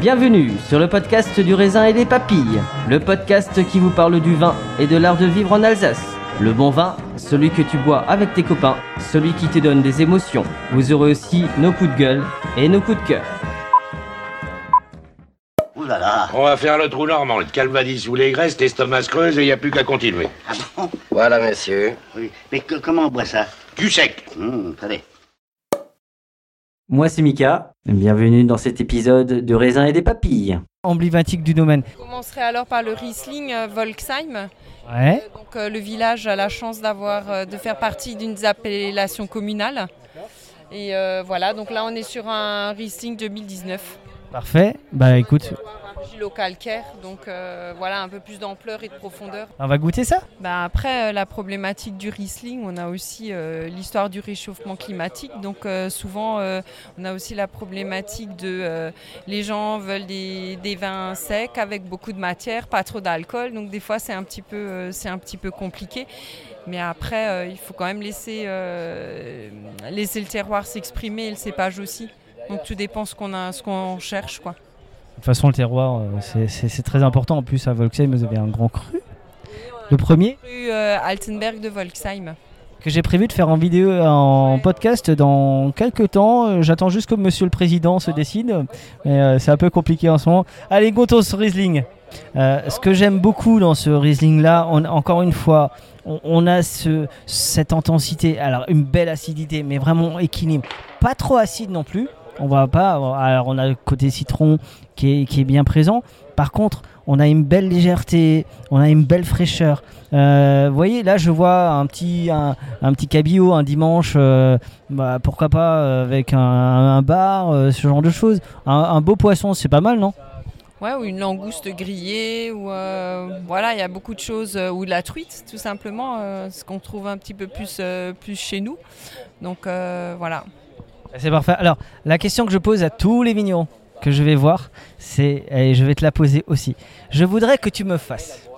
Bienvenue sur le podcast du raisin et des papilles, le podcast qui vous parle du vin et de l'art de vivre en Alsace. Le bon vin, celui que tu bois avec tes copains, celui qui te donne des émotions. Vous aurez aussi nos coups de gueule et nos coups de cœur. Ouh là là On va faire le trou normand, le calvadis ou les graisses, l'estomac se creuse et il n'y a plus qu'à continuer. Ah bon Voilà, monsieur. Oui. Mais que- comment on boit ça? Du sec. Hum, Attendez. Moi c'est Mika, bienvenue dans cet épisode de raisin et des papilles. emblématique du domaine. On commencerait alors par le Riesling euh, Volksheim. Ouais. Euh, Donc euh, le village a la chance d'avoir euh, de faire partie d'une des appellations communales. Et euh, voilà, donc là on est sur un Riesling 2019. Parfait. Bah écoute, Gilo calcaire, donc euh, voilà un peu plus d'ampleur et de profondeur. on va goûter ça? Bah, après euh, la problématique du Riesling, on a aussi euh, l'histoire du réchauffement climatique. Donc euh, souvent euh, on a aussi la problématique de euh, les gens veulent des, des vins secs avec beaucoup de matière, pas trop d'alcool. Donc des fois c'est un petit peu euh, c'est un petit peu compliqué. Mais après euh, il faut quand même laisser euh, laisser le terroir s'exprimer et le cépage aussi. Donc tout dépend ce qu'on a ce qu'on cherche quoi. De toute façon, le terroir, euh, c'est- très important. En plus, à Volksheim, vous avez un grand cru. Le premier, Rue euh, Altenberg de Volksheim. que j'ai prévu de faire en vidéo, en podcast dans quelques temps. Euh, J'attends juste que Monsieur le Président se décide. Mais euh, c'est un peu compliqué en ce moment. Allez, goûtons ce Riesling. Euh, ce que j'aime beaucoup dans ce Riesling-là, on- encore une fois, on, on a ce, cette intensité. Alors, une belle acidité, mais vraiment équilibre. Pas trop acide non plus. On va pas. Alors, on a le côté citron qui est, qui est bien présent. Par contre, on a une belle légèreté, on a une belle fraîcheur. Euh, vous voyez, là, je vois un petit, un, un petit cabillaud un dimanche, euh, bah, pourquoi pas euh, avec un, bar, ce genre de choses. Un, un beau poisson, c'est pas mal, non? Ouais, ou une langouste grillée, ou voilà, il y a beaucoup de choses, ou de la truite, tout simplement, ce qu'on trouve un petit peu plus, plus chez nous. Donc voilà. C'est parfait. Alors, la question que je pose à tous les vignerons que je vais voir, c'est, et je vais te la poser aussi. Je voudrais que tu me fasses.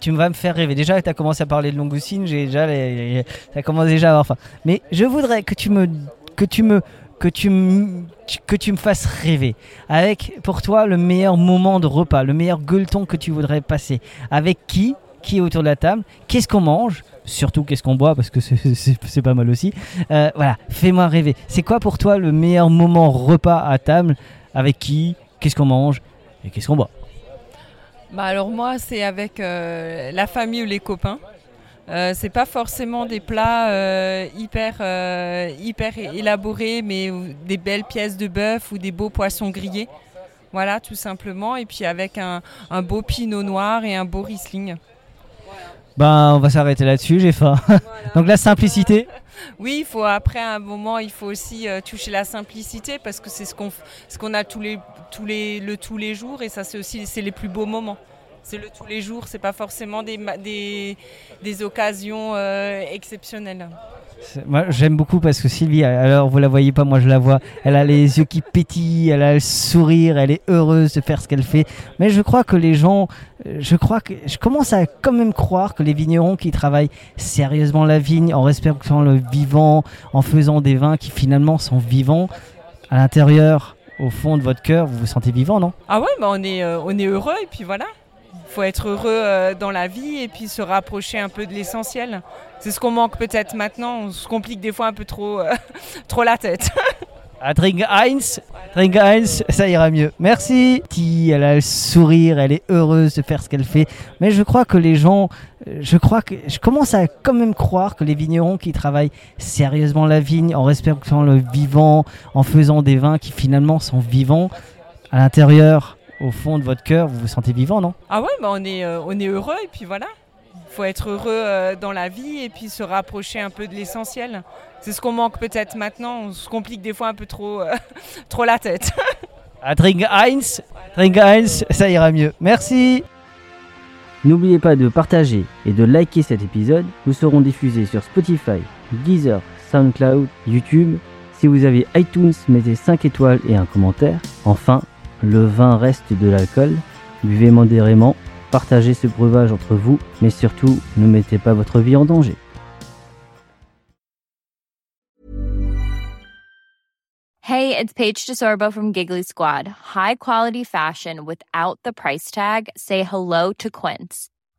Tu vas me faire rêver. Déjà, tu as commencé à parler de langoustine, j'ai déjà les, déjà à avoir faim. Mais je voudrais que tu me que tu me que tu me que tu me fasses rêver avec pour toi le meilleur moment de repas, le meilleur gueuleton que tu voudrais passer. Avec qui Qui est autour de la table Qu'est-ce qu'on mange Surtout qu'est-ce qu'on boit parce que c'est- pas mal aussi. Euh, voilà, fais-moi rêver. C'est quoi pour toi le meilleur moment repas à table Avec qui Qu'est-ce qu'on mange Et qu'est-ce qu'on boit? Bah alors moi, c'est avec euh, la famille ou les copains. Euh, c'est pas forcément des plats euh, hyper, hyper élaborés, mais des belles pièces de bœuf ou des beaux poissons grillés. Voilà, tout simplement. Et puis avec un, un beau pinot noir et un beau Riesling. Ben, on va s'arrêter là-dessus, j'ai faim. Donc la simplicité. Oui, il faut après à un moment, il faut aussi euh, toucher la simplicité parce que c'est ce qu'on ce qu'on a tous les tous les le tous les jours et ça c'est aussi c'est les plus beaux moments. C'est le tous les jours, c'est pas forcément des des, des occasions euh, exceptionnelles. Moi, j'aime beaucoup parce que Sylvie, alors vous la voyez pas, moi je la vois. Elle a les yeux qui pétillent, elle a le sourire, elle est heureuse de faire ce qu'elle fait. Mais je crois que les gens, euh, je crois que je commence à quand même croire que les vignerons qui travaillent sérieusement la vigne, en respectant le vivant, en faisant des vins qui finalement sont vivants, à l'intérieur, au fond de votre cœur, vous vous sentez vivant, non? Ah ouais, bah on, est, euh, on est heureux et puis voilà. Faut être heureux euh, dans la vie et puis se rapprocher un peu de l'essentiel. C'est ce qu'on manque peut-être maintenant. On se complique des fois un peu trop, euh, trop la tête. À Drink Heinz, Heinz, ça ira mieux. Merci. Ti, Elle a le sourire, elle est heureuse de faire ce qu'elle fait. Mais je crois que les gens, euh, je crois que je commence à quand même croire que les vignerons qui travaillent sérieusement la vigne, en respectant le vivant, en faisant des vins qui finalement sont vivants, à l'intérieur, au fond de votre cœur, vous vous sentez vivant, non? Ah ouais, bah on est, euh, on est heureux et puis voilà. Il faut être heureux euh, dans la vie et puis se rapprocher un peu de l'essentiel. C'est ce qu'on manque peut-être maintenant. On se complique des fois un peu trop, euh, trop la tête. À Drink Heinz, Drink Heinz, ça ira mieux. Merci. N'oubliez pas de partager et de liker cet épisode. Nous serons diffusés sur Spotify, Deezer, SoundCloud, YouTube. Si vous avez iTunes, mettez 5 étoiles et un commentaire. Enfin, le vin reste de l'alcool. Buvez modérément, partagez ce breuvage entre vous, mais surtout, ne mettez pas votre vie en danger. Hey, it's Paige DeSorbo from Giggly Squad. High quality fashion without the price tag. Say hello to Quince.